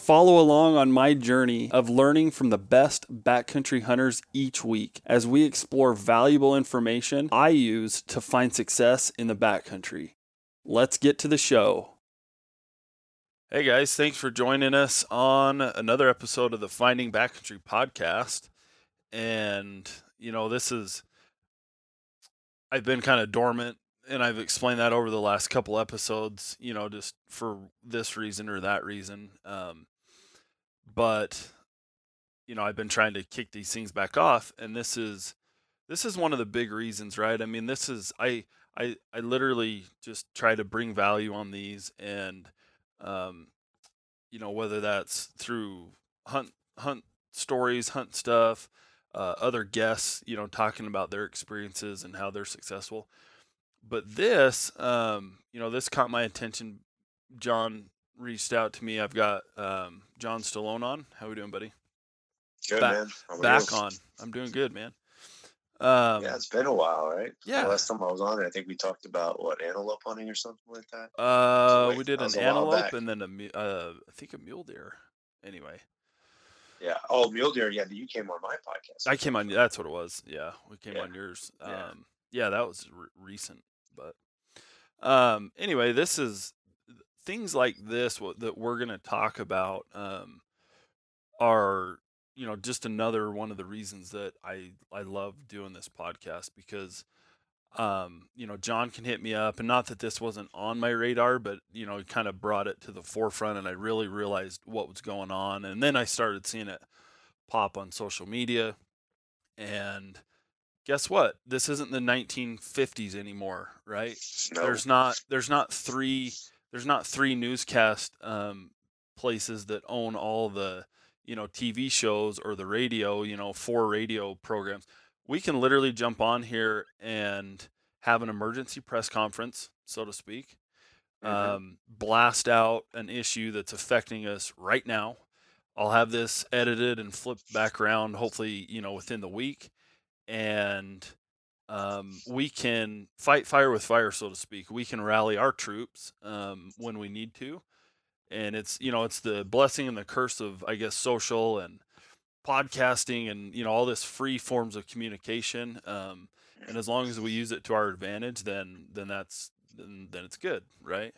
Follow along on my journey of learning from the best backcountry hunters each week as we explore valuable information I use to find success in the backcountry. Let's get to the show. Hey guys, thanks for joining us on another episode of the Finding Backcountry podcast. And, you know, this is, I've been kind of dormant and I've explained that over the last couple episodes, you know, just for this reason or that reason. Um, but you know, I've been trying to kick these things back off, and this is this is one of the big reasons, right? I mean, this is I I I literally just try to bring value on these, and um, you know, whether that's through hunt hunt stories, hunt stuff, uh, other guests, you know, talking about their experiences and how they're successful. But this, um, you know, this caught my attention. John reached out to me. I've got um, John Stallone on. How we doing, buddy? Good back, man. Back on. I'm doing good, man. Um, yeah, it's been a while, right? Yeah. The last time I was on, I think we talked about what antelope hunting or something like that. Uh, like- we did an was a while antelope and then a uh, I think a mule deer. Anyway, Yeah. Oh, mule deer. Yeah, you came on my podcast. I came on. That's what it was. Yeah, we came Yeah. on yours. Um, Yeah. yeah, that was re- recent. But um, anyway, this is things like this what, that we're gonna talk about. Um, are you know just another one of the reasons that I I love doing this podcast because um you know John can hit me up and not that this wasn't on my radar but you know he kind of brought it to the forefront and I really realized what was going on and then I started seeing it pop on social media and guess what this isn't the 1950s anymore right No. there's not there's not three there's not three newscast um, places that own all the you know TV shows or the radio you know four radio programs we can literally jump on here and have an emergency press conference so to speak Mhm. um, blast out an issue that's affecting us right now I'll have this edited and flipped back around hopefully you know within the week and um, we can fight fire with fire, so to speak. We can rally our troops um, when we need to, and it's you know it's the blessing and the curse of I guess social and podcasting and you know all this free forms of communication. Um, and as long as we use it to our advantage, then then that's then, then it's good, right?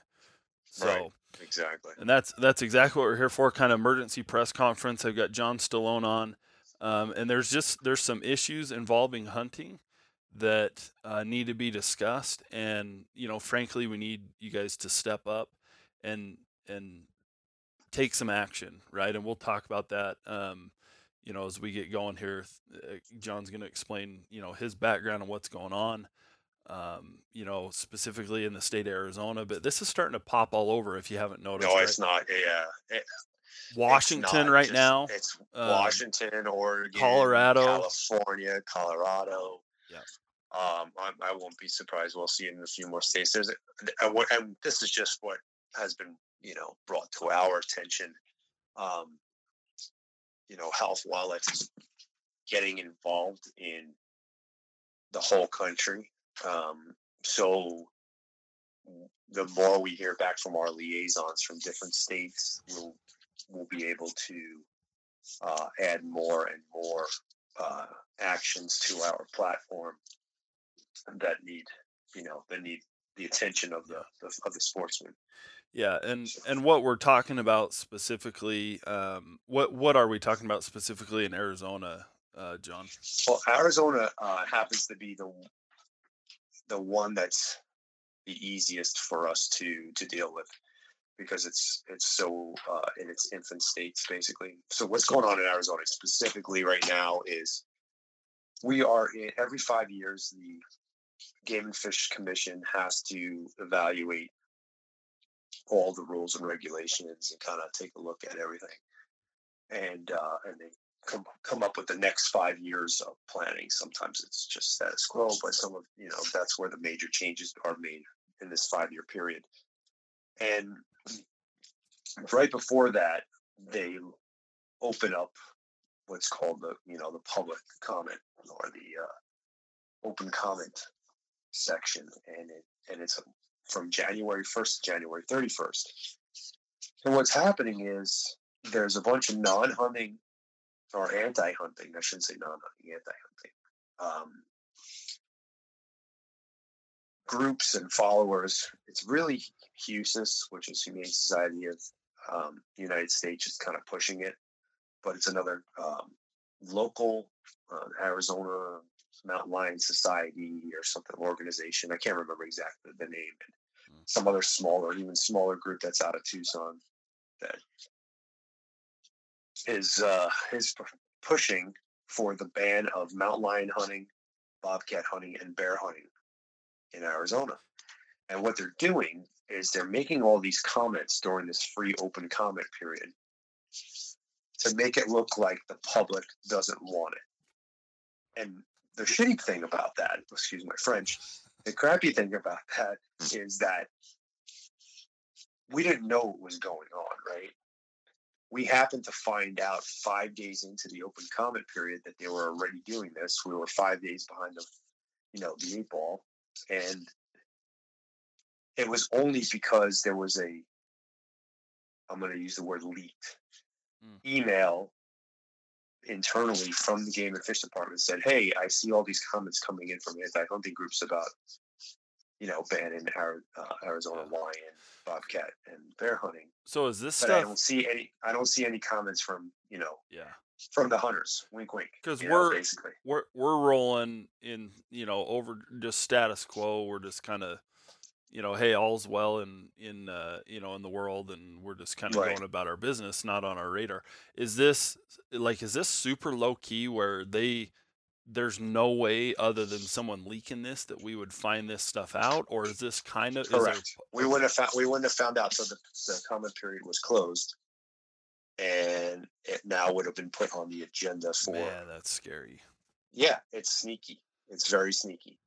So. Right. Exactly. And that's that's exactly what we're here for. Kind of emergency press conference. I've got John Stallone on, um, and there's just there's some issues involving hunting that uh, need to be discussed. And you know, frankly, we need you guys to step up and and take some action, right? And we'll talk about that. Um, you know, as we get going here, uh, John's going to explain you know his background and what's going on um, you know, specifically in the state of Arizona, but this is starting to pop all over if you haven't noticed. No, right? it's not. Yeah. It- Washington right just- now. It's um, Washington, Oregon, Colorado. California, Colorado. Yeah. Um, I, I won't be surprised. We'll see in a few more states. There's, and this is just what has been, you know, brought to our attention. Um, you know, health Wallets getting involved in the whole country. Um, so the more we hear back from our liaisons from different states, we'll we'll be able to uh, add more and more uh, actions to our platform that need, you know, that need the attention of the, the of the sportsman. Yeah, and and what we're talking about specifically, um, what what are we talking about specifically in Arizona, uh, John? Well, Arizona uh, happens to be the the one that's the easiest for us to to deal with because it's it's so uh, in its infant states basically. So what's going on in Arizona specifically right now is we are in every five years the Game and Fish Commission has to evaluate all the rules and regulations and kind of take a look at everything, and uh, and they come come up with the next five years of planning. Sometimes it's just status quo, but some of you know that's where the major changes are made in this five year period. And right before that, they open up what's called the you know the public comment or the uh, open comment section, and it and it's from January first to January thirty first. And what's happening is there's a bunch of non-hunting or anti-hunting. I shouldn't say non-hunting, anti-hunting. Um, groups and followers. It's really HUSIS, which is Humane Society of um, the United States, is kind of pushing it, but it's another um, local uh, Arizona Mountain Lion Society or something organization. I can't remember exactly the name. And hmm. some other smaller, even smaller group that's out of Tucson that is uh, is pushing for the ban of mountain lion hunting, bobcat hunting, and bear hunting in Arizona. And what they're doing is they're making all these comments during this free open comment period to make it look like the public doesn't want it. And the shitty thing about that, excuse my French, the crappy thing about that is that we didn't know what was going on, right? we happened to find out five days into the open comment period that they were already doing this. We were five days behind the, you know, the eight ball, and it was only because there was a, I'm going to use the word leaked mm. email internally from the game and fish department said, "Hey, I see all these comments coming in from anti-hunting groups about, you know, banning uh, Arizona lion, bobcat, and bear hunting." So is this but stuff? I don't see any. I don't see any comments from you know. Yeah. From the hunters, wink, wink. Because we're know, basically we're we're rolling in you know over just status quo. We're just kind of you know, hey, all's well in in uh, you know in the world, and we're just kind of right. going about our business, not on our radar. Is this like is this super low key where they there's no way other than someone leaking this that we would find this stuff out, or is this kind of correct? There, we wouldn't have found we wouldn't have found out. So the, the comment period was closed, and it now would have been put on the agenda for. Yeah, that's scary. Yeah, it's sneaky. It's very sneaky,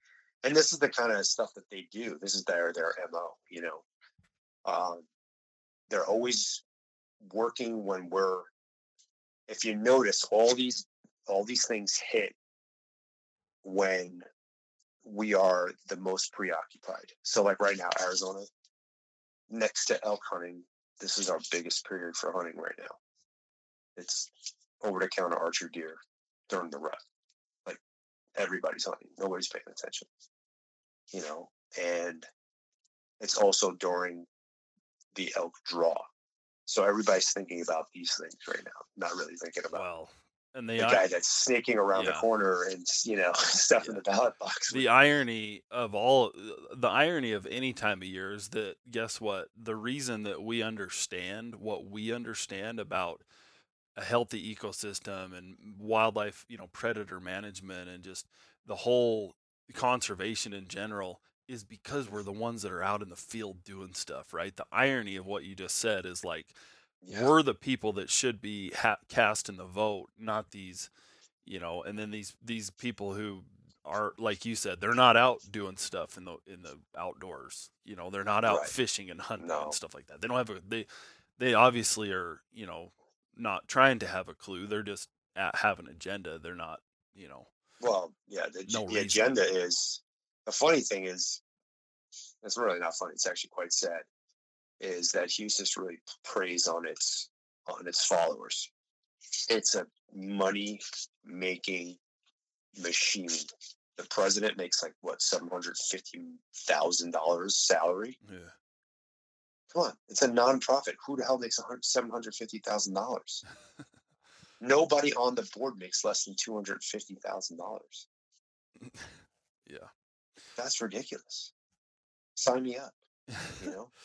and this is the kind of stuff that they do. This is their their mo. You know, um, they're always working when we're. If you notice, all these all these things hit when we are the most preoccupied. So, like right now, Arizona, next to elk hunting, this is our biggest period for hunting right now. It's over the counter archer deer during the rut. Like everybody's hunting, nobody's paying attention, you know, and it's also during the elk draw. So everybody's thinking about these things right now, not really thinking about well, and the, the guy that's sneaking around yeah. the corner and you know stuff yeah. in the ballot box. The irony of all the irony of any time of year is that guess what? The reason that we understand what we understand about a healthy ecosystem and wildlife, you know, predator management and just the whole conservation in general is because we're the ones that are out in the field doing stuff, right? The irony of what you just said is like yeah. we're the people that should be ha- cast in the vote, not these, you know. And then these these people who are like you said, they're not out doing stuff in the in the outdoors. You know, they're not out right. fishing and hunting no. and stuff like that. They don't have a they they obviously are you know not trying to have a clue. They're just at, have an agenda. They're not you know. Well, the, no the agenda is the funny thing is it's really not funny. It's actually quite sad is that HUSIS really preys on its on its followers. It's a money making machine. The president makes like what seven hundred fifty thousand dollars salary. Yeah. Come on, it's a nonprofit. Who the hell makes seven hundred fifty thousand dollars? Nobody on the board makes less than two hundred fifty thousand dollars. Yeah, that's ridiculous. Sign me up. You know.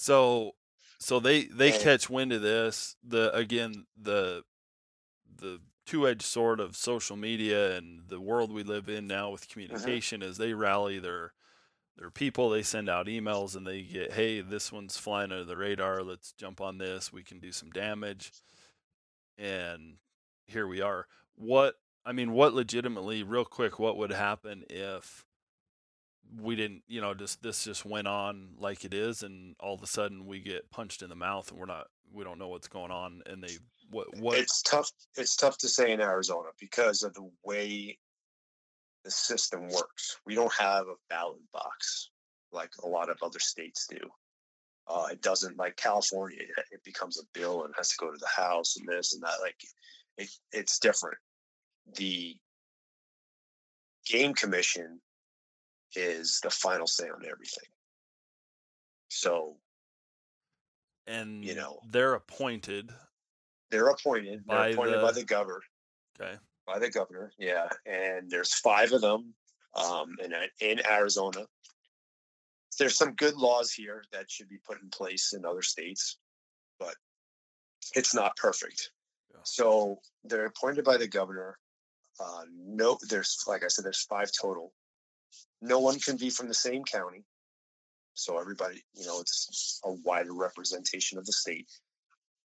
So so they they catch wind of this. The again the the two edged sword of social media and the world we live in now with mm-hmm. communication is they rally their their people. They send out emails and they get, hey, this one's flying under the radar. Let's jump on this. We can do some damage. And here we are. What I mean, what legitimately, real quick, what would happen if we didn't, you know, just this just went on like it is, and all of a sudden we get punched in the mouth, and we're not, we don't know what's going on, and they, what, what? It's tough. It's tough to say in Arizona because of the way the system works. We don't have a ballot box like a lot of other states do. Uh, it doesn't like California. It becomes a bill and has to go to the House and this and that. Like it, it's different. The game commission is the final say on everything. So, and you know, they're appointed. They're appointed. They're By appointed the- by the governor. Okay. By the governor, yeah. And there's five of them, um, in in Arizona. There's some good laws here that should be put in place in other states, but it's not perfect. Yeah. So they're appointed by the governor. Uh, no, there's like I said, there's five total. No one can be from the same county. So everybody, you know, it's a wider representation of the state.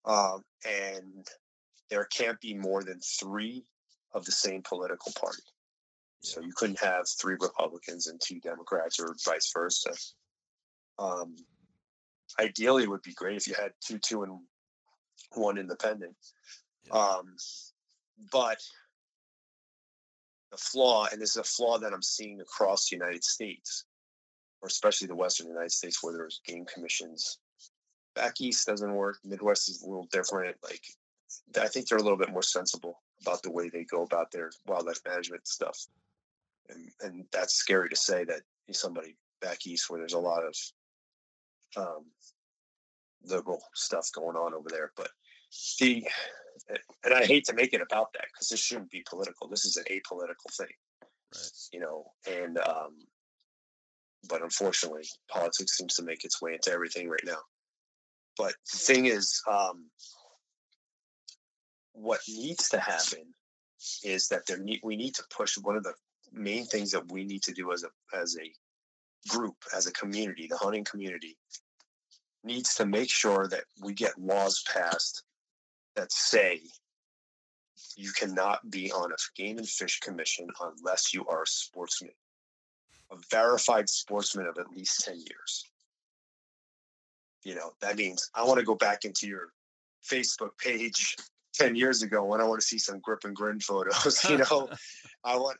Um, and there can't be more than three of the same political party. So you couldn't have three Republicans and two Democrats or vice versa. Um, ideally, it would be great if you had two, two, and one independent. Um, but the flaw, and this is a flaw that I'm seeing across the United States, or especially the Western United States, where there's game commissions. Back east doesn't work. Midwest is a little different. Like, I think they're a little bit more sensible about the way they go about their wildlife management stuff, and and that's scary to say that somebody back east where there's a lot of um, liberal stuff going on over there, but the and I hate to make it about that because this shouldn't be political. This is an apolitical thing, Right. you know. And um, but unfortunately, politics seems to make its way into everything right now. But the thing is, um, what needs to happen is that there need we need to push one of the main things that we need to do as a as a group, as a community, the hunting community, needs to make sure that we get laws passed that say you cannot be on a game and fish commission unless you are a sportsman, a verified sportsman of at least 10 years. You know, that means I want to go back into your Facebook page 10 years ago when I want to see some grip and grin photos. You know, I want,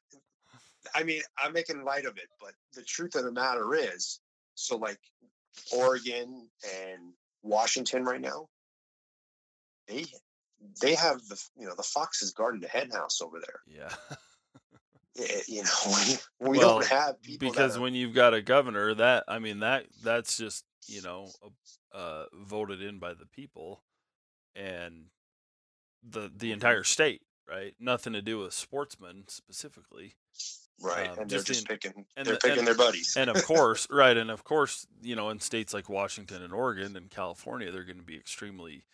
I mean, I'm making light of it, but the truth of the matter is so, like Oregon and Washington right now, they they have the you know the foxes guarding the hen house over there. Yeah. Eh, You know, we, we Well, don't have people because are- when you've got a governor, that I mean that that's just you know uh, voted in by the people, and the the entire state, right? Nothing to do with sportsmen specifically. right, um, and they're just just in- picking and they're the- picking and- their buddies. and of course, right, and of course, you know, in states like Washington and Oregon and California, they're going to be extremely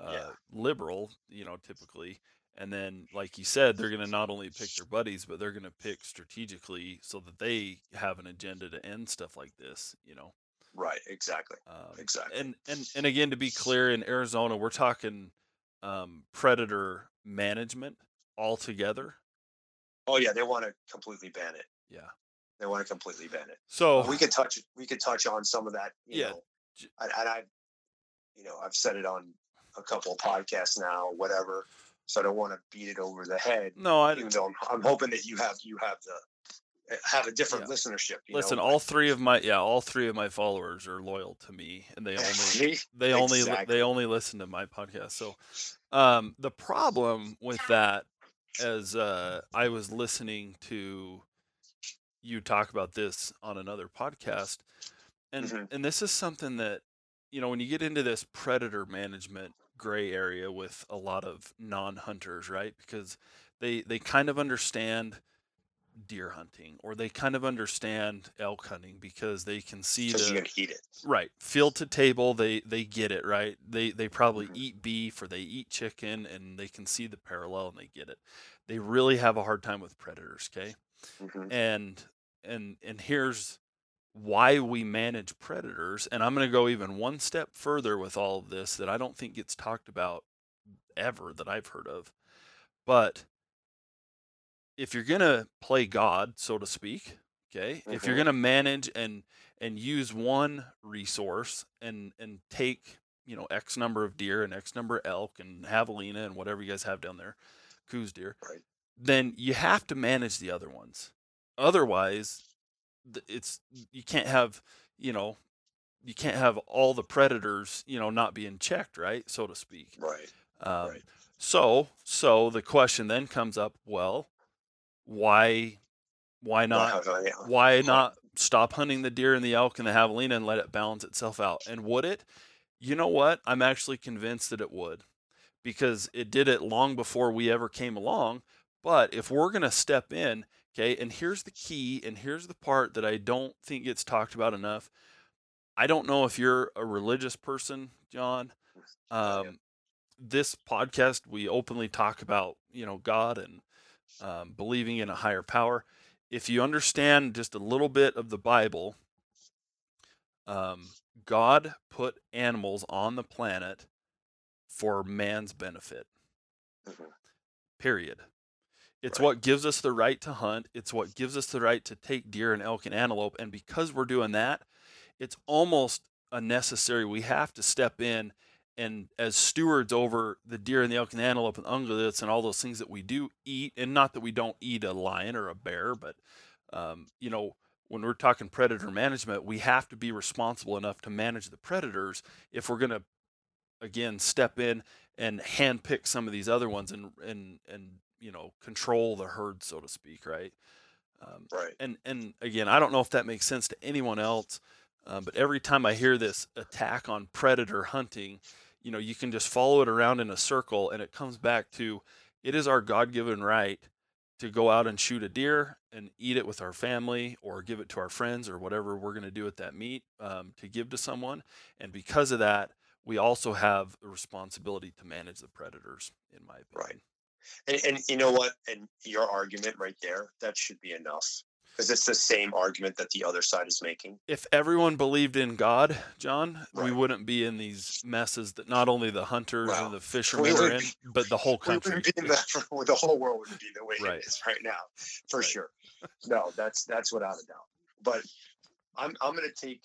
uh, Yeah. liberal, you know, typically. And then, like you said, they're going to not only pick their buddies, but they're going to pick strategically so that they have an agenda to end stuff like this, you know. right, exactly, Um, exactly. and and and again, to be clear, in Arizona, we're talking um, predator management altogether. oh yeah, they want to completely ban it. Yeah. They want to completely ban it. So we could touch we could touch on some of that you Yeah. know and, and i you know i've said it on a couple of podcasts now whatever so i don't want to beat it over the head no, I even though I'm, I'm hoping that you have you have the have a different Yeah. listenership you listen. know, All three of my yeah, all three of my followers are loyal to me, and they only they only Exactly. they only listen to my podcast. So, um, the problem with that, as uh, I was listening to you talk about this on another podcast, and Mhm. and this is something that you know when you get into this predator management gray area with a lot of non-hunters, right? Because they they kind of understand deer hunting or they kind of understand elk hunting because they can see the you're gonna eat it right field to table they they get it right they they probably Mhm. eat beef or they eat chicken and they can see the parallel and they get it they really have a hard time with predators okay Mhm. and and and here's why we manage predators and i'm going to go even one step further with all of this that i don't think gets talked about ever that i've heard of But if you're going to play God, so to speak, okay, if you're Mhm. going to manage and and use one resource and and take, you know, X number of deer and X number of elk and javelina and whatever you guys have down there, Coues deer, Right. then you have to manage the other ones. Otherwise, th- it's you can't have, you know, you can't have all the predators, you know, not being checked, right, so to speak. Right. Um, Right. So, so the question then comes up: Well, why, why not? Yeah. Why not stop hunting the deer and the elk and the javelina and let it balance itself out? And would it? You know what? I'm actually convinced that it would, because it did it long before we ever came along. But if we're gonna step in, okay, and here's the key, and here's the part that I don't think gets talked about enough. I don't know if you're a religious person, John. Oh, Um, yeah. This podcast, we openly talk about, you know, God and um, believing in a higher power. If you understand just a little bit of the Bible, um, God put animals on the planet for man's benefit. Mhm. Period. It's Right. what gives us the right to hunt. It's what gives us the right to take deer and elk and antelope. And because we're doing that, it's almost unnecessary. We have to step in and, as stewards over the deer and the elk and the antelope and ungulates and all those things that we do eat, and not that we don't eat a lion or a bear, but um, you know, when we're talking predator management, we have to be responsible enough to manage the predators if we're going to, again, step in and handpick some of these other ones and and and you know control the herd, so to speak, right? Um, Right. and and again, I don't know if that makes sense to anyone else, um, but every time I hear this attack on predator hunting, you know, you can just follow it around in a circle, and it comes back to it is our God-given right to go out and shoot a deer and eat it with our family or give it to our friends or whatever we're going to do with that meat um, to give to someone. And because of that, we also have the responsibility to manage the predators, in my opinion. Right. And, and you know what? And your argument right there, that should be enough. Because it's the same argument that the other side is making. If everyone believed in God, John, we wouldn't be in these messes that not only the hunters and the fishermen are in, be- but the whole country. wouldn't be in that, the whole world would be the way Right. it is right now, for Right. sure. No, that's that's without a doubt. But I'm I'm gonna take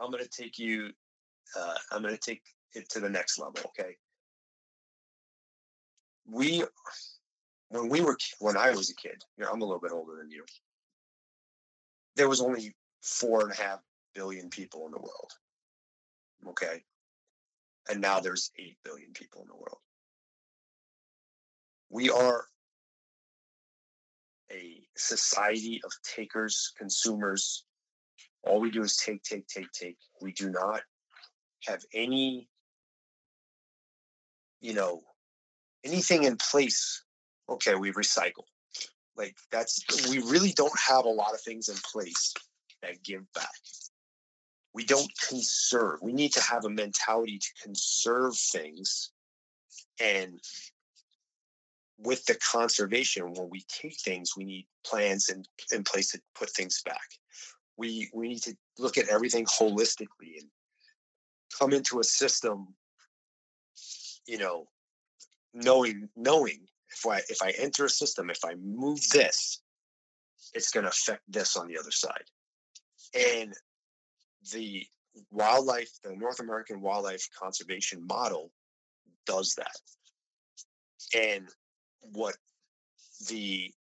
I'm gonna take you uh, I'm gonna take it to the next level. Okay. We when we were when I was a kid, you know, I'm a little bit older than you. There was only four and a half billion people in the world. Okay. And now there's eight billion people in the world. We are a society of takers, consumers. All we do is take, take, take, take. We do not have any, you know, anything in place. Okay, we recycle. Like that's, we really don't have a lot of things in place that give back. We don't conserve. We need to have a mentality to conserve things and with the conservation, when we take things, we need plans in, in place to put things back. We we need to look at everything holistically and come into a system, you know, knowing knowing if I if I enter a system, if I move this, it's gonna affect this on the other side. And the wildlife, the North American wildlife conservation model does that. And what the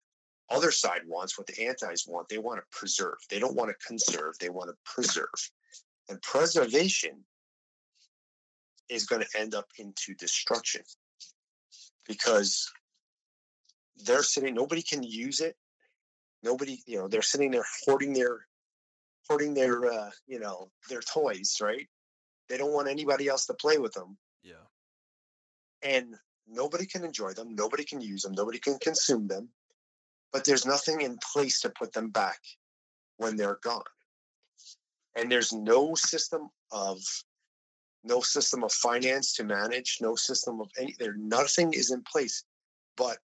other side wants, what the antis want, they want to preserve. They don't want to conserve, they want to preserve. And preservation is going to end up into destruction because they're sitting, nobody can use it. Nobody, you know, they're sitting there hoarding their, hoarding their, uh, you know, their toys, right? They don't want anybody else to play with them. Yeah. And nobody can enjoy them, nobody can use them, nobody can consume them, but there's nothing in place to put them back when they're gone. And there's no system of no system of finance to manage, no system of any there nothing is in place. But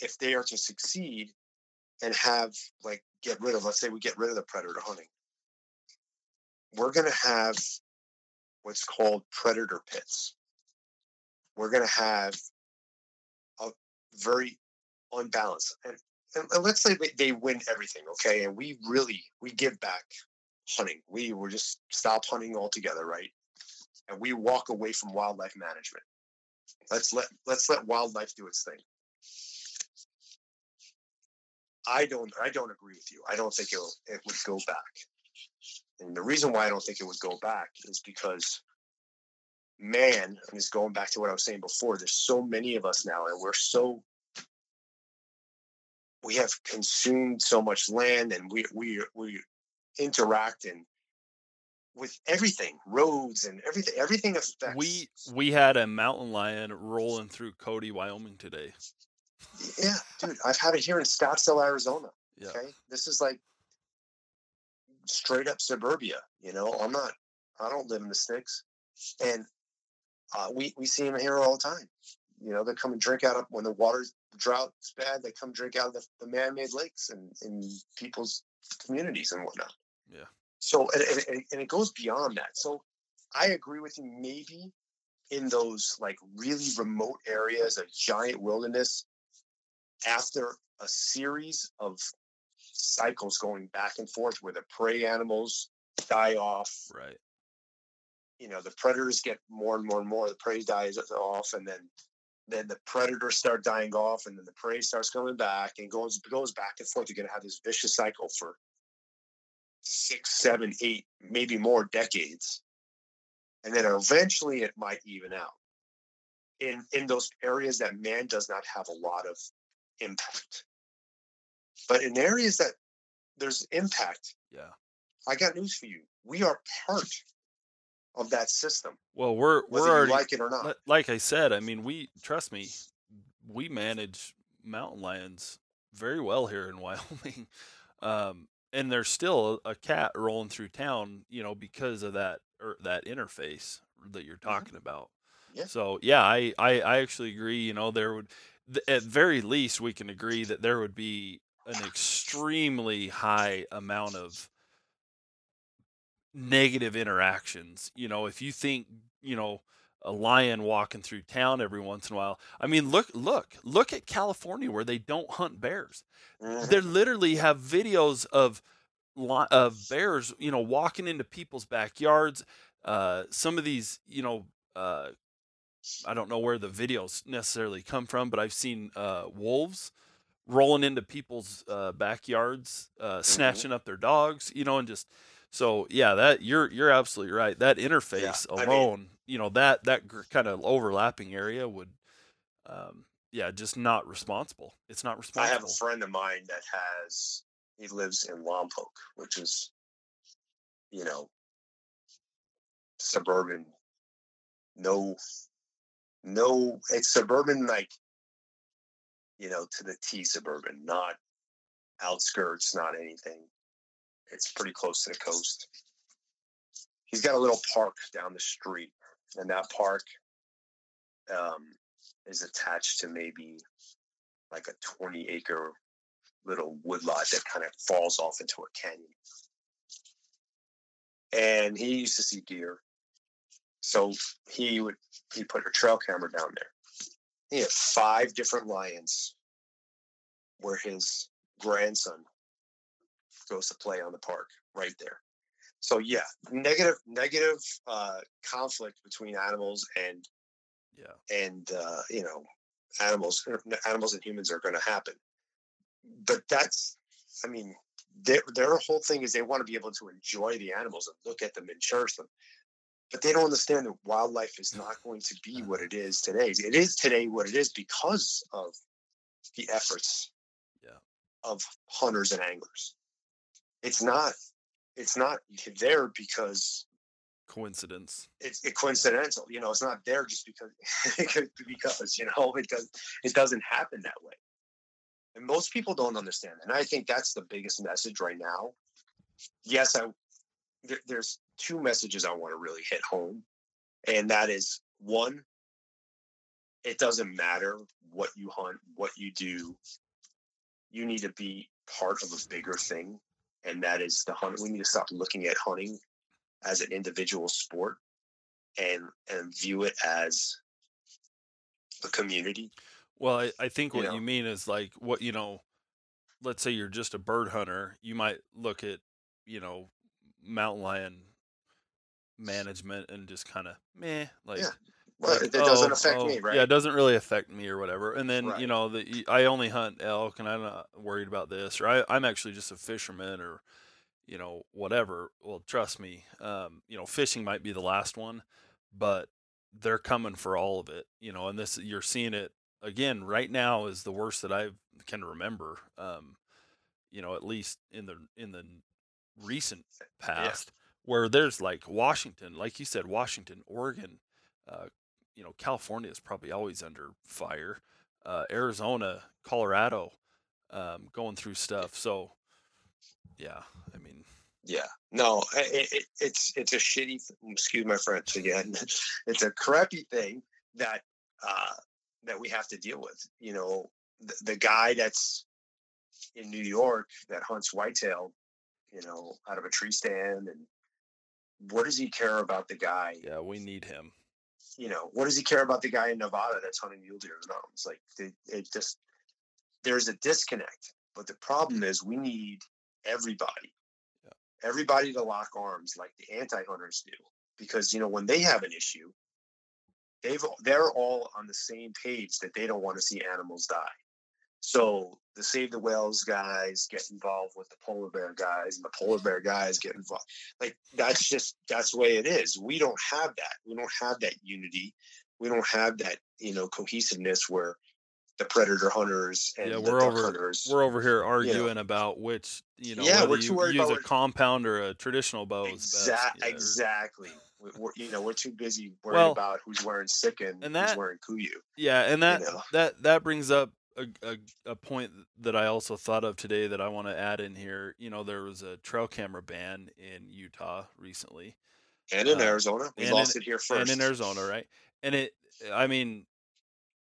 if they are to succeed and have like get rid of, let's say we get rid of the predator hunting, we're gonna have what's called predator pits we're to have a very unbalanced. And, and, let's say they win everything, okay? And we really we give back hunting. We were just stop hunting altogether, right? And we walk away from wildlife management. Let's let let's let wildlife do its thing. I don't I don't agree with you. I don't think it it would go back. And the reason why I don't think it would go back is because man, and going back to what I was saying before, there's so many of us now and we're so we have consumed so much land and we we we interact and with everything, roads and everything. Everything affects. We we had a mountain lion rolling through Cody, Wyoming today. Yeah, dude, I've had it here in Scottsdale, Arizona. Yeah. Okay, this is like straight up suburbia. You know, I'm not. I don't live in the sticks, and uh, we we see them here all the time. You know, they come and drink out of when the water drought's bad. They come drink out of the, the man-made lakes and in people's communities and whatnot. Yeah. So and, and, and it goes beyond that. So I agree with you. Maybe in those like really remote areas, a giant wilderness, after a series of cycles going back and forth where the prey animals die off. Right. You know, the predators get more and more and more, the prey dies off, and then then the predators start dying off, and then the prey starts coming back and goes goes back and forth. You're gonna have this vicious cycle for six, seven, eight, maybe more decades. And then eventually it might even out in, in those areas that man does not have a lot of impact. But in areas that there's impact, yeah, I got news for you. We are part of that system. Well, we're we're already like it or not. Like I said, I mean, we trust me, we manage mountain lions very well here in Wyoming. Um, and there's still a cat rolling through town, you know, because of that or that interface that you're mm-hmm. talking mm-hmm. about. Yeah. So yeah, I, I I actually agree. You know, there would at very least we can agree that there would be an extremely high amount of negative interactions. You know, if you think you know a lion walking through town every once in a while. I mean, look, look, look at California where they don't hunt bears. Mm-hmm. They literally have videos of of bears, you know, walking into people's backyards. Uh, some of these, you know, uh, I don't know where the videos necessarily come from, but I've seen uh, wolves rolling into people's uh, backyards, uh, mm-hmm. snatching up their dogs, you know, and just so yeah, that you're you're absolutely right. That interface yeah, alone, I mean, you know, that that kind of overlapping area would, um, yeah, just not responsible. It's not responsible. I have a friend of mine that has he lives in Lompoc, which is, you know, suburban. No, no, it's suburban like, you know, to the T suburban, not outskirts, not anything. It's pretty close to the coast. He's got a little park down the street, and that park um, is attached to maybe like a 20 acre little woodlot that kind of falls off into a canyon. And he used to see deer. So he would he put a trail camera down there. He had five different lions where his grandson goes to play on the park right there. So yeah, negative negative uh, conflict between animals and yeah and uh, you know animals animals and humans are going to happen. But that's I mean their their whole thing is they want to be able to enjoy the animals and look at them and cherish them. But they don't understand that wildlife is not going to be what it is today. It is today what it is because of the efforts yeah. of hunters and anglers it's not it's not there because coincidence. It's it coincidental. You know, it's not there just because because you know it does it doesn't happen that way. And most people don't understand. And I think that's the biggest message right now. Yes, I there, there's two messages I want to really hit home. And that is one, it doesn't matter what you hunt, what you do. You need to be part of a bigger thing and that is the hunt. We need to stop looking at hunting as an individual sport and and view it as a community. Well, I, I think You what know? you mean is like what you know. Let's say you're just a bird hunter. You might look at you know mountain lion management and just kind of meh, like Yeah. It, doesn't oh, affect oh, me, right? Yeah, it doesn't really affect me or whatever. And then you know y- I only hunt elk and I'm not worried about this, or I, I'm actually just a fisherman or you know whatever. Well, trust me, um, you know fishing might be the last one, but they're coming for all of it. You know, and this you're seeing it again right now is the worst that I can remember. Um, you know, at least in the in the recent past, where there's like Washington, like you said, Washington, Oregon, uh, you know, California is probably always under fire. Uh, Arizona, Colorado, um, going through stuff. So, yeah, I mean, Yeah, no, i- i- it, it's it's a shitty. Excuse my French again. It's a crappy thing that uh, that we have to deal with. You know, the, the guy that's in New York that hunts whitetail, you know, out of a tree stand, and what does he care about the guy? yeah, we need him. You know, what does he care about the guy in Nevada that's hunting mule deer in the mountains? Like, it, it just there's a disconnect. But the problem is, we need everybody, everybody to lock arms like the anti-hunters do, because you know when they have an issue, they've they're all on the same page that they don't want to see animals die. So the Save the Whales guys get involved with the polar bear guys, and the polar bear guys get involved. Like that's just that's the way it is. We don't have that. We don't have that unity. We don't have that you know cohesiveness where the predator hunters and Yeah, the we're over hunters. we're over here arguing about which you know Yeah, we're too worried use about a compound or a traditional bow is best. Exa- Yeah, exactly. We- We're, you know, we're too busy worried Well, about who's wearing Sitka and that- who's wearing KUIU. Yeah, and that know? that that brings up a, a a point that I also thought of today that I want to add in here. You know, there was a trail camera ban in Utah recently, And in Uh, Arizona, we and in- lost it here first. and in Arizona, right? And it, I mean,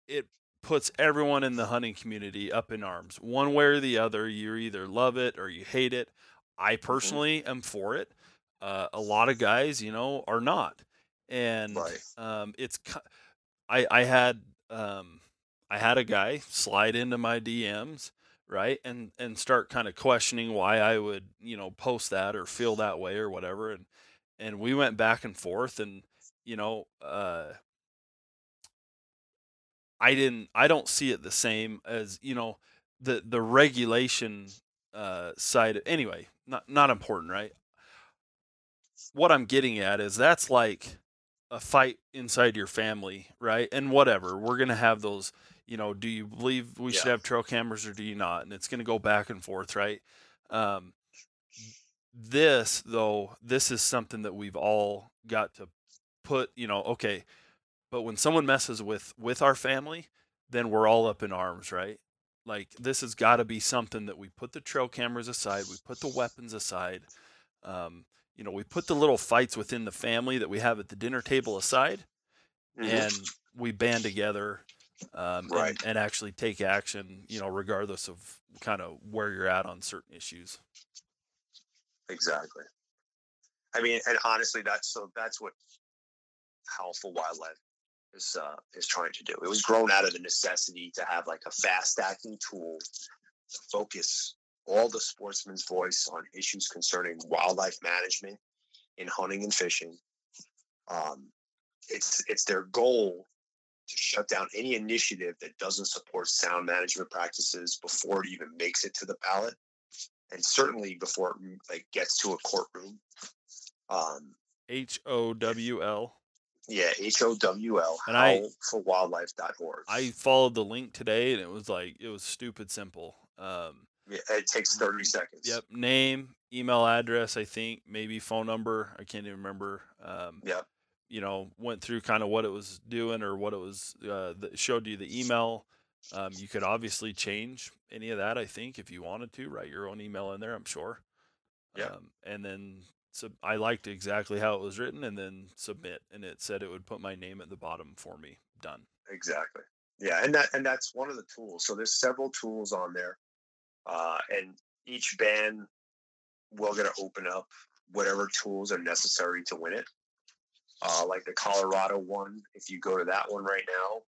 it puts everyone in the hunting community up in arms, one way or the other. You either love it or you hate it. I Mm-hmm. personally am for it. Uh, a lot of guys, you know, are not, and Right. um, it's. I I had um, I had a guy slide into my DMs, right, and and start kind of questioning why I would you know post that or feel that way or whatever, and and we went back and forth, and you know, uh, I didn't I don't see it the same as you know the the regulation uh, side. Anyway, not not important, right? What I'm getting at is that's like a fight inside your family, right? And whatever, we're gonna have those. You know, do you believe we should have trail cameras or do you not? And it's gonna go back and forth, right? Um, this though, this is something that we've all got to put. You know, okay, but when someone messes with with our family, then we're all up in arms, right? Like this has got to be something that we put the trail cameras aside, we put the weapons aside. Um, you know, we put the little fights within the family that we have at the dinner table aside, Mhm. and we band together um, Right. and, and actually take action. You know, regardless of kind of where you're at on certain issues. Exactly. I mean, and honestly, that's so that's what HOWL for Wildlife is uh, is trying to do. It was grown out of the necessity to have like a fast acting tool to focus all the sportsman's voice on issues concerning wildlife management in hunting and fishing. Um, it's it's their goal to shut down any initiative that doesn't support sound management practices before it even makes it to the ballot and certainly before it like gets to a courtroom. Um, H O W L. yeah, H O W L, And I- howlforwildlife.org. I followed the link today, and it was like it was stupid simple. Um, Yeah, it takes 30 seconds. Yep. Name, email address, I think, maybe phone number. I can't even remember. Um, Yep. You know, went through kind of what it was doing or what it was, uh, showed you the email. Um, you could obviously change any of that, I think, if you wanted to. Write your own email in there, I'm sure. Yep. Um, and then sub- I liked exactly how it was written and then submit. And it said it would put my name at the bottom for me. Done. Exactly. Yeah, and that and that's one of the tools. So there's several tools on there, uh, and each band will going to open up whatever tools are necessary to win it. Uh, like the Colorado one, if you go to that one right now,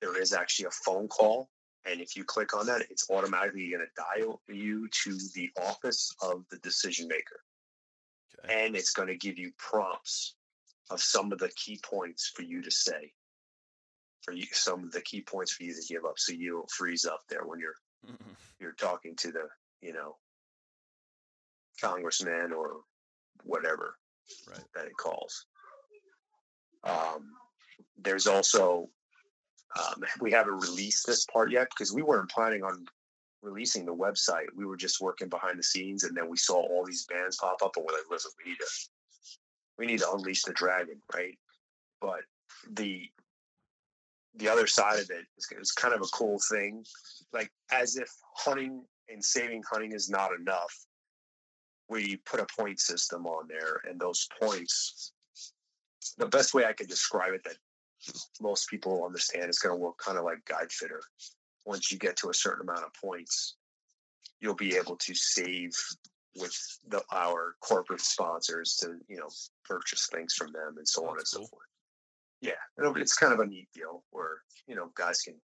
there is actually a phone call. And if you click on that, it's automatically going to dial you to the office of the decision maker. Okay. And it's going to give you prompts of some of the key points for you to say, for you, some of the key points for you to give up. So you don't freeze up there when you're, mm-hmm. you're talking to the, you know, congressman or whatever right. that it calls. Um, there's also um, we haven't released this part yet because we weren't planning on releasing the website. We were just working behind the scenes, and then we saw all these bands pop up, and we're like, "Listen, we need to, we need to unleash the dragon, right?" But the the other side of it is, is kind of a cool thing, like as if hunting and saving hunting is not enough. We put a point system on there, and those points. The best way I could describe it that most people understand is going to work kind of like GuideFitter once you get to a certain amount of points you'll be able to save with the, our corporate sponsors to you know purchase things from them and so on and cool. so forth. Yeah it's kind of a neat deal where you know guys can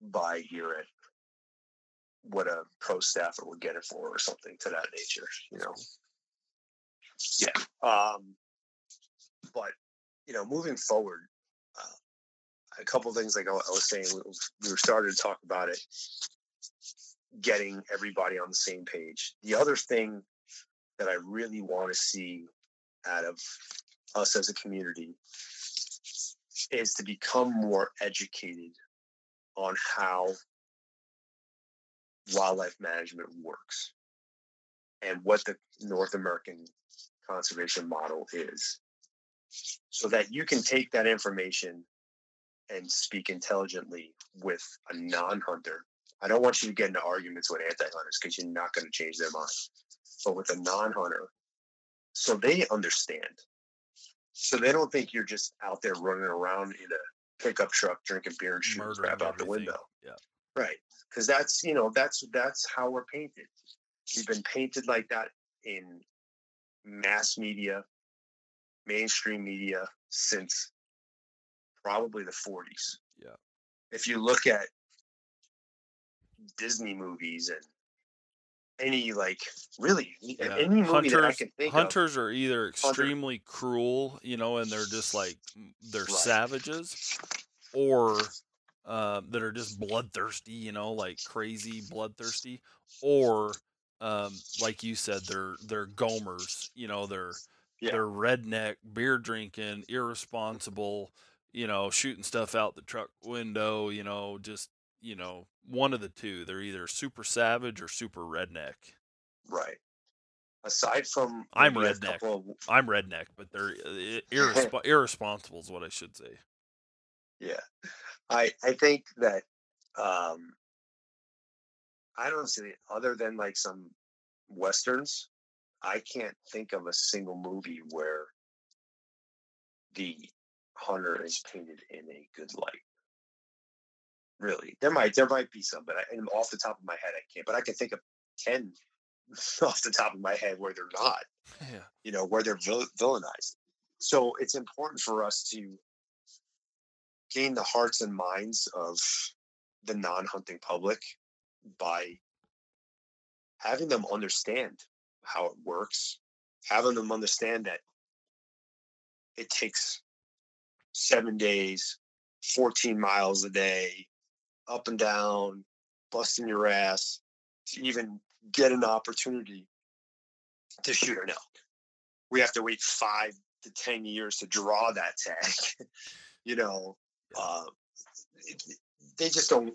buy gear at what a pro staffer would get it for or something to that nature you know? yeah um but you know, moving forward, uh, a couple things like I was saying, we were starting to talk about it, getting everybody on the same page. The other thing that I really want to see out of us as a community is to become more educated on how wildlife management works and what the North American conservation model is so that you can take that information and speak intelligently with a non-hunter. I don't want you to get into arguments with anti-hunters because you're not going to change their mind. But with a non-hunter, so they understand. So they don't think you're just out there running around in a pickup truck drinking beer and shooting crap out the window. Yeah. Right. Because that's you know that's that's how we're painted. We've been painted like that in mass media, mainstream media since probably the 40s. Yeah. If you look at Disney movies and any like really yeah. any movie hunters, that I can think hunters of, are either extremely hunter. cruel, you know, and they're just like they're right. savages, or uh, that are just bloodthirsty, you know, like crazy bloodthirsty, or um, like you said, they're they're gomers, you know, they're yeah. They're redneck, beer drinking, irresponsible, you know, shooting stuff out the truck window, you know, just, you know, one of the two. They're either super savage or super redneck. Right. Aside from I'm redneck. Of... I'm redneck, but they're uh, irresp- irresponsible is what I should say. Yeah. I I think that um I don't see it other than like some westerns I can't think of a single movie where the hunter is painted in a good light. Really, there might there might be some, but I, and off the top of my head, I can't. But I can think of ten off the top of my head where they're not. Yeah. You know where they're villainized. So it's important for us to gain the hearts and minds of the non-hunting public by having them understand how it works, having them understand that it takes seven days, 14 miles a day, up and down, busting your ass to even get an opportunity to shoot an elk. We have to wait five to 10 years to draw that tag. you know, uh, it, they just don't,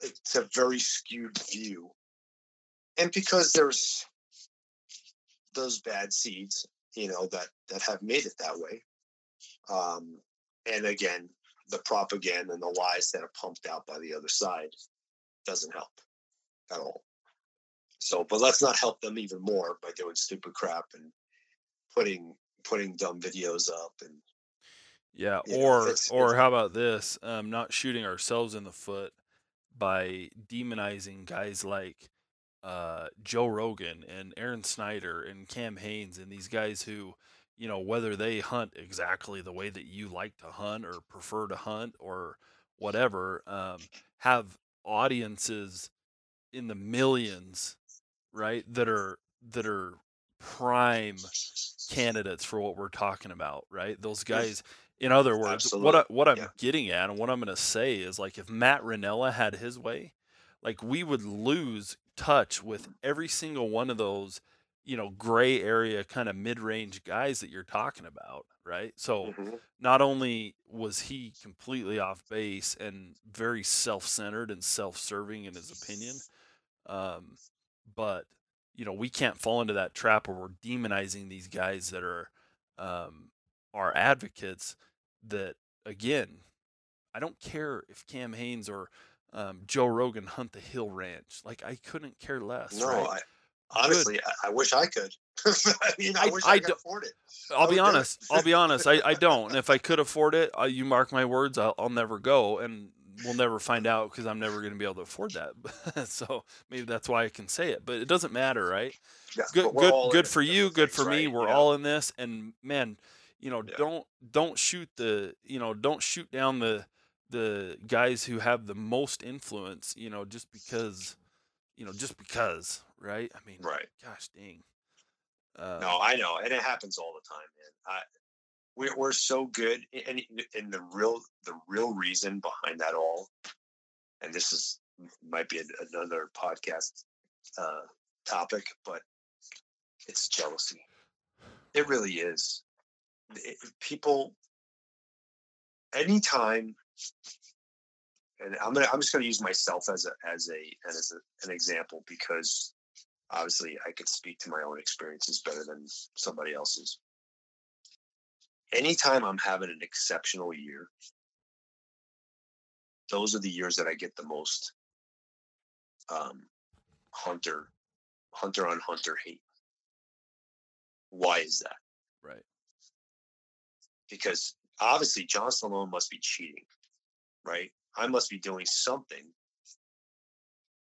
it's a very skewed view. And because there's those bad seeds, you know, that that have made it that way. Um, and again, the propaganda and the lies that are pumped out by the other side doesn't help at all. So, but let's not help them even more by doing stupid crap and putting putting dumb videos up and yeah, or it's, or it's, how about this? Um, not shooting ourselves in the foot by demonizing guys like uh, Joe Rogan and Aaron Snyder and Cam Hanes and these guys who, you know, whether they hunt exactly the way that you like to hunt or prefer to hunt or whatever um, have audiences in the millions, right? That are that are prime candidates for what we're talking about, right? Those guys. In other words, Absolutely. what I, what I'm Yeah. getting at and what I'm going to say is like if Matt Rinella had his way, like we would lose touch with every single one of those, you know, gray area kind of mid-range guys that you're talking about, right? So Mhm. not only was he completely off base and very self-centered and self-serving in his opinion, um, but you know we can't fall into that trap where we're demonizing these guys that are um, our advocates. That again, I don't care if Cam Hanes or um, Joe Rogan hunt the Hill Ranch. Like I couldn't care less. No, right? I honestly, I, I wish I could. I, mean, I, I wish I, I could afford it. I'll be would do it. honest. I'll be honest. I, I don't. And if I could afford it, uh, you mark my words, I'll, I'll never go, and we'll never find out because I'm never going to be able to afford that. so maybe that's why I can say it. But it doesn't matter, right? Yeah, Good, good, good for you. Good for me. right? We're know? all in this, and man, you know, Yeah. don't don't shoot the you know don't shoot down the the guys who have the most influence. You know, just because you know just because, right? I mean, right. gosh dang. Uh, No, I know, and it happens all the time, man. I, we're we're so good, and and the real the real reason behind that all, and this is might be another podcast uh, topic, but it's jealousy. It really is. It- people, anytime, and I'm gonna I'm just gonna use myself as a as a as a, an example because obviously I could speak to my own experiences better than somebody else's. Anytime I'm having an exceptional year, those are the years that I get the most um, hunter, hunter on hunter hate. Why is that? right. Because obviously John Stallone must be cheating, right? I must be doing something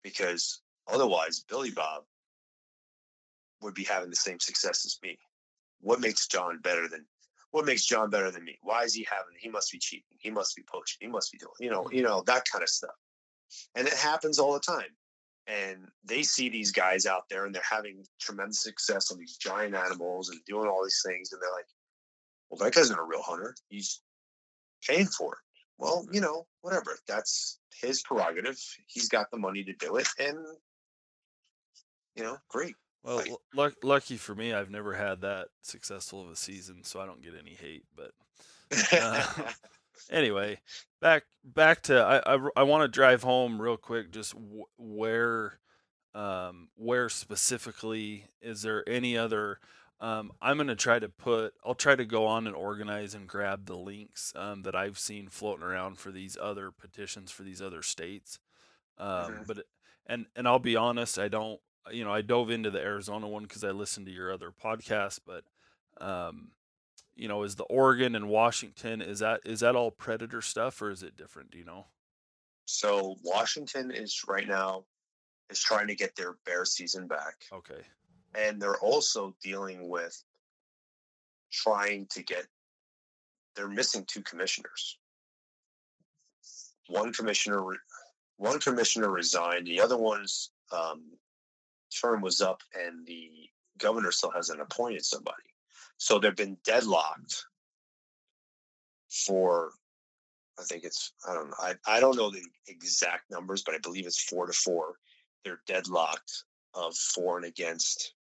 because otherwise Billy Bob would be having the same success as me. What makes John better than what makes John better than me? Why is he having he must be cheating. He must be poaching. He must be doing, you know, you mm-hmm. know, that kind of stuff. And it happens all the time. And they see these guys out there and they're having tremendous success on these giant animals and doing all these things. And they're like, well, that guy's not a real hunter. He's paying for it. Well, you know, whatever. That's his prerogative. He's got the money to do it. And, you know, great. Well, Like- l- lucky for me, I've never had that successful of a season, so I don't get any hate. But Uh, anyway, back back to I I, want to drive home real quick. Just w- where um where specifically is there any other um, I'm gonna try to put. I'll try to go on and organize and grab the links um, that I've seen floating around for these other petitions for these other states. Um, Mhm. But and and I'll be honest, I don't. You know, I dove into the Arizona one because I listened to your other podcast, but um, you know, is the Oregon and Washington is that is that all predator stuff or is it different? Do you know? so Washington is right now is trying to get their bear season back. Okay. And they're also dealing with trying to get they're missing two commissioners. One commissioner one commissioner resigned the other one's um, term was up and the governor still hasn't appointed somebody. So they've been deadlocked for i think it's i don't know i, I don't know the exact numbers but i believe it's four to four. They're deadlocked of for and against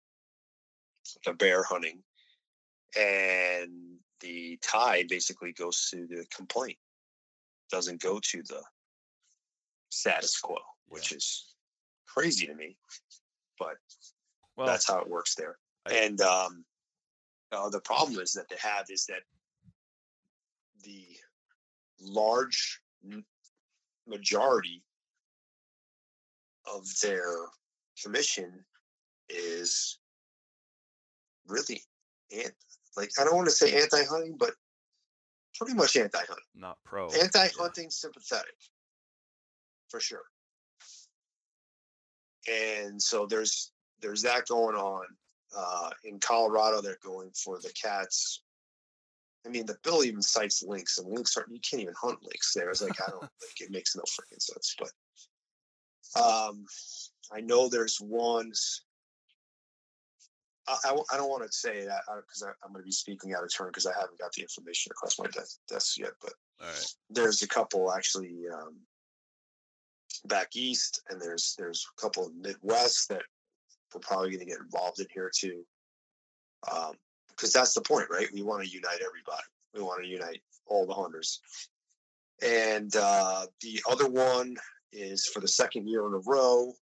the bear hunting and the tie basically goes to the complaint doesn't go to the status quo which is crazy to me but Well, that's how it works there. I- and um uh, the problem is that they have is that the large majority of their commission is really ant like I don't want to say anti-hunting, but pretty much anti-hunting, not pro. anti-hunting sympathetic for sure. And so there's there's that going on. Uh, in Colorado, they're going for the cats. I mean, the bill even cites lynx, and lynx aren't. you can't even hunt lynx there. It's like I don't like it makes no freaking sense. But um, I know there's ones. I, I, I don't want to say that because uh, I'm going to be speaking out of turn because I haven't got the information across my desk, desk yet. But there's a couple actually um, back east, and there's there's a couple of Midwest that we're probably going to get involved in here too. Um, because that's the point, right? We want to unite everybody. We want to unite all the hunters. And uh, the other one is for the second year in a row,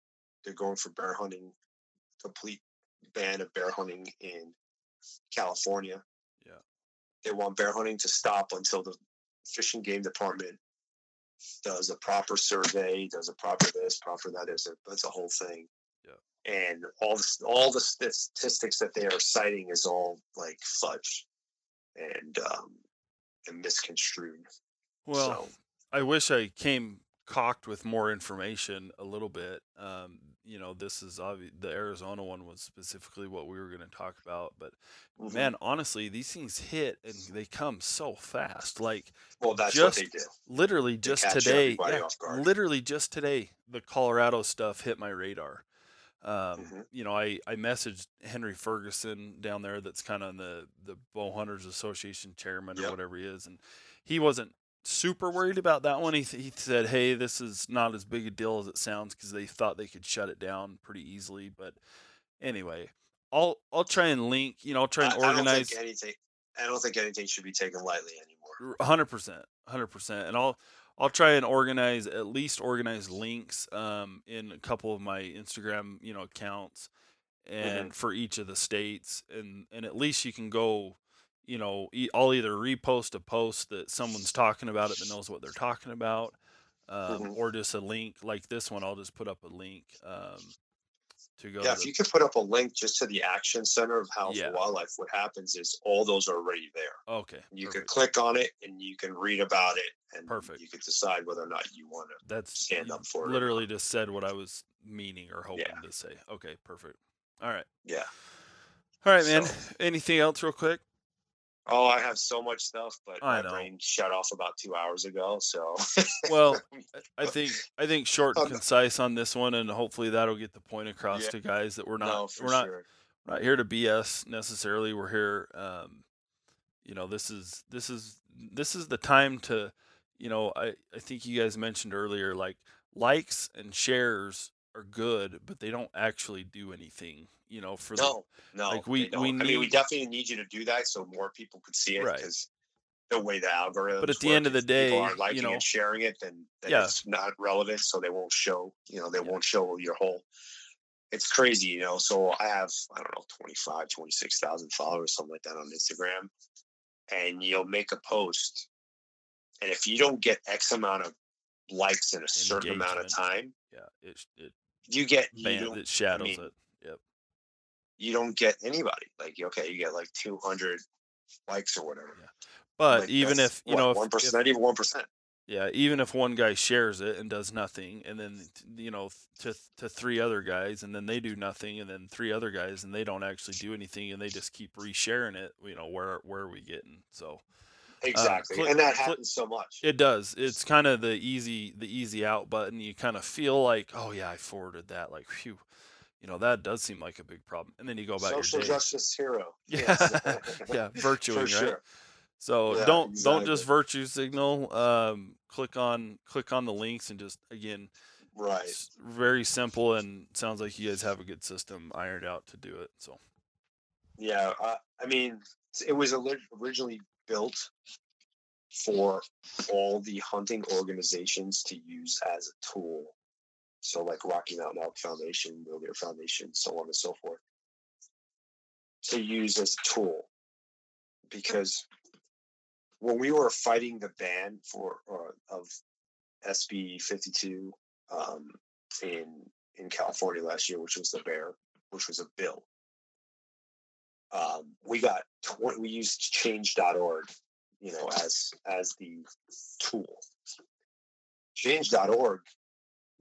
they're going for bear hunting, complete ban of bear hunting in California. Yeah. They want bear hunting to stop until the Fish and Game Department does a proper survey, does a proper this, proper that. Is a, that's a whole thing Yeah. and all the all the statistics that they are citing is all like fudge and um, and misconstrued. Well, so. I wish I came cocked with more information a little bit. Um, you know, this is obvious. The Arizona one was specifically what we were going to talk about, but mm-hmm. man, honestly, these things hit and they come so fast. Like, well, that's just, what they did. Literally, just today, yeah, literally just today, the Colorado stuff hit my radar. Um, mm-hmm. You know, I, I messaged Henry Ferguson down there that's kind of the, the Bow Hunters Association chairman yep. or whatever he is. And he wasn't super worried about that one. He, he said, hey, this is not as big a deal as it sounds because they thought they could shut it down pretty easily. But anyway, I'll I'll try and link, you know, I'll try and I, organize. I don't think anything, I don't think anything should be taken lightly anymore. 100%. 100%. And I'll, I'll try and organize at least organize links um, in a couple of my Instagram you know accounts and mm-hmm. for each of the states and and at least you can go you know I'll either repost a post that someone's talking about it that knows what they're talking about um, mm-hmm. or just a link like this one I'll just put up a link um, to go. Yeah, if the, you could put up a link just to the action center of House yeah. Wildlife, what happens is all those are already there. Okay. You perfect. can click on it and you can read about it and perfect. You can decide whether or not you want to That's stand up for literally it. Literally just said what I was meaning or hoping yeah. to say. Okay, perfect. All right. Yeah. All right, man. So, Anything else real quick? Oh, I have so much stuff, but I my know. brain shut off about two hours ago. So, well, I think I think short and concise on this one, and hopefully that'll get the point across yeah. to guys that we're not no, we're not sure. we're not here to BS necessarily. We're here, um, you know, this is this is this is the time to, you know, I I think you guys mentioned earlier, like likes and shares are good, but they don't actually do anything you know, for no, the, no, like we we need, I mean, we definitely need you to do that so more people could see it because right. the way the algorithm. But at the end of the day, people aren't liking you know, and sharing it, then, then yeah. it's not relevant, so they won't show. You know, they yeah. won't show your whole. It's crazy, you know. So I have I don't know 25, 26,000 followers, something like that on Instagram, and you'll make a post, and if you don't get X amount of likes in a certain amount of time, yeah, it it you get you it shadows I mean, it Yep. you don't get anybody. Like, okay, you get like 200 likes or whatever. Yeah. But like, even if, you what, know, one percent, not even 1%. Yeah, even if one guy shares it and does nothing, and then you know to to three other guys, and then they do nothing, and then three other guys, and they don't actually do anything, and they just keep resharing it. You know where where are we getting? So exactly, uh, and that happens so much. It does. It's kind of the easy the easy out button. You kind of feel like, oh yeah, I forwarded that. Like, phew, you know that does seem like a big problem and then you go about social justice hero yeah yeah virtuing sure. right so yeah, don't exactly. don't just virtue signal um, click on click on the links and just again right very simple and sounds like you guys have a good system ironed out to do it so yeah uh, i mean it was originally built for all the hunting organizations to use as a tool so like Rocky Mountain Elk Foundation, Mule Deer Foundation, so on and so forth, to use as a tool. Because when we were fighting the ban for uh, of SB 52 um, in in California last year, which was the bear, which was a bill, um, we got 20, we used change.org, you know, as as the tool. Change.org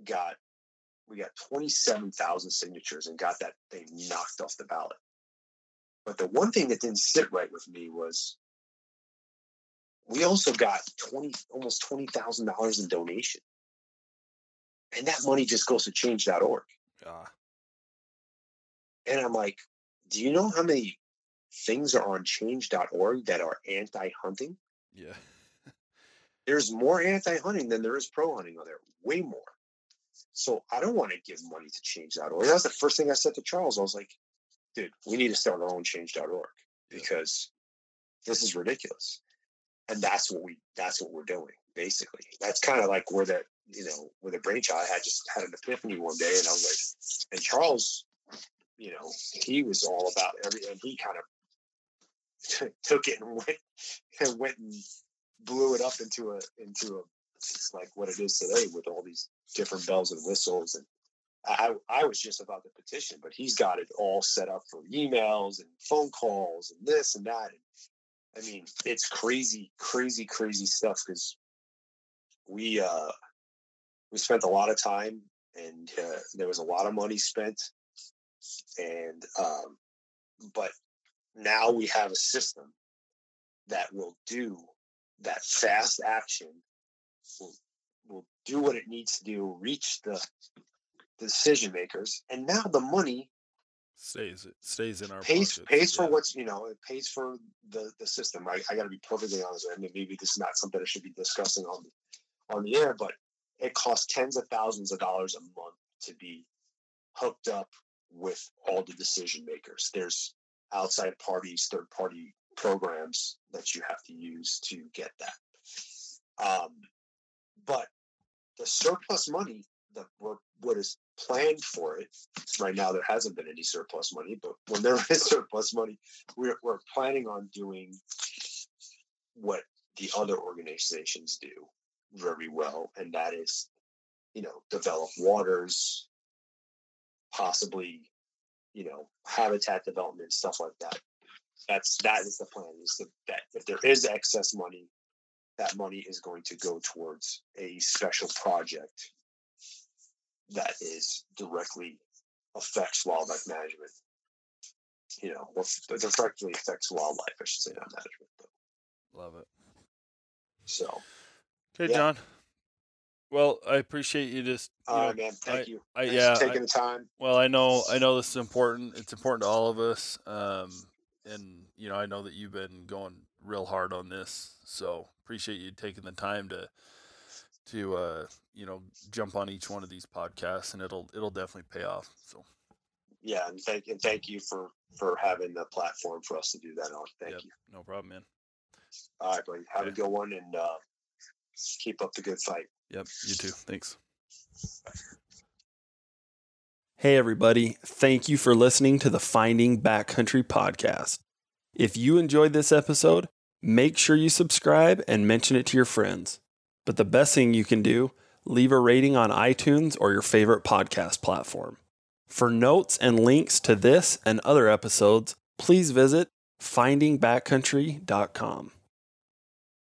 got we got 27,000 signatures and got that thing knocked off the ballot. But the one thing that didn't sit right with me was we also got 20 almost $20,000 in donation. And that money just goes to change.org. Ah, And I'm like, do you know how many things are on change.org that are anti-hunting? yeah. There's more anti-hunting than there is pro-hunting on there. Way more. So I don't want to give money to change.org. That was the first thing I said to Charles. I was like, dude, we need to start our own change.org Yeah. because this is ridiculous. And that's what we that's what we're doing, basically. That's kind of like where that, you know, where the brainchild I had just had an epiphany one day and I was like, and Charles, you know, he was all about every and he kind of took it and went and went and blew it up into a into a like what it is today with all these different bells and whistles and I, I was just about the petition, but he's got it all set up for emails and phone calls and this and that. And I mean, it's crazy, crazy, crazy stuff because we uh, we spent a lot of time and uh, there was a lot of money spent, and um, but now we have a system that will do that fast action will will do what it needs to do, reach the decision makers, and now the money Stays it stays in our pays pockets. pays for yeah. what's you know it pays for the the system. I, I got to be perfectly honest. I mean, maybe this is not something I should be discussing on the on the air, but it costs tens of thousands of dollars a month to be hooked up with all the decision makers. There's outside parties, third party programs that you have to use to get that. Um, but the surplus money, the what what is planned for it right now, there hasn't been any surplus money. But when there is surplus money, we're we're planning on doing what the other organizations do very well, and that is, you know, develop waters, possibly, you know, habitat development, stuff like that. That's that is the plan. Is that, that if there is excess money, that money is going to go towards a special project that is directly affects wildlife management. You know, or directly affects wildlife. I should say not management. But, Love it. so, Okay, Yeah. John. Well, I appreciate you just you all know, right, man. Thank you. I Thanks yeah, for I- taking the time. Well, I know, I know this is important. It's important to all of us, um, and you know, I know that you've been going real hard on this. So appreciate you taking the time to, to uh, you know, jump on each one of these podcasts, and it'll it'll definitely pay off. So Yeah, and thank and thank you for for having the platform for us to do that on. Thank Yep. you. no problem, man. All right, buddy. Have a good one and uh, keep up the good fight. Yep, you too. Thanks. Hey, everybody. Thank you for listening to the Finding Backcountry podcast. If you enjoyed this episode, make sure you subscribe and mention it to your friends. But the best thing you can do, leave a rating on iTunes or your favorite podcast platform. For notes and links to this and other episodes, please visit findingbackcountry.com.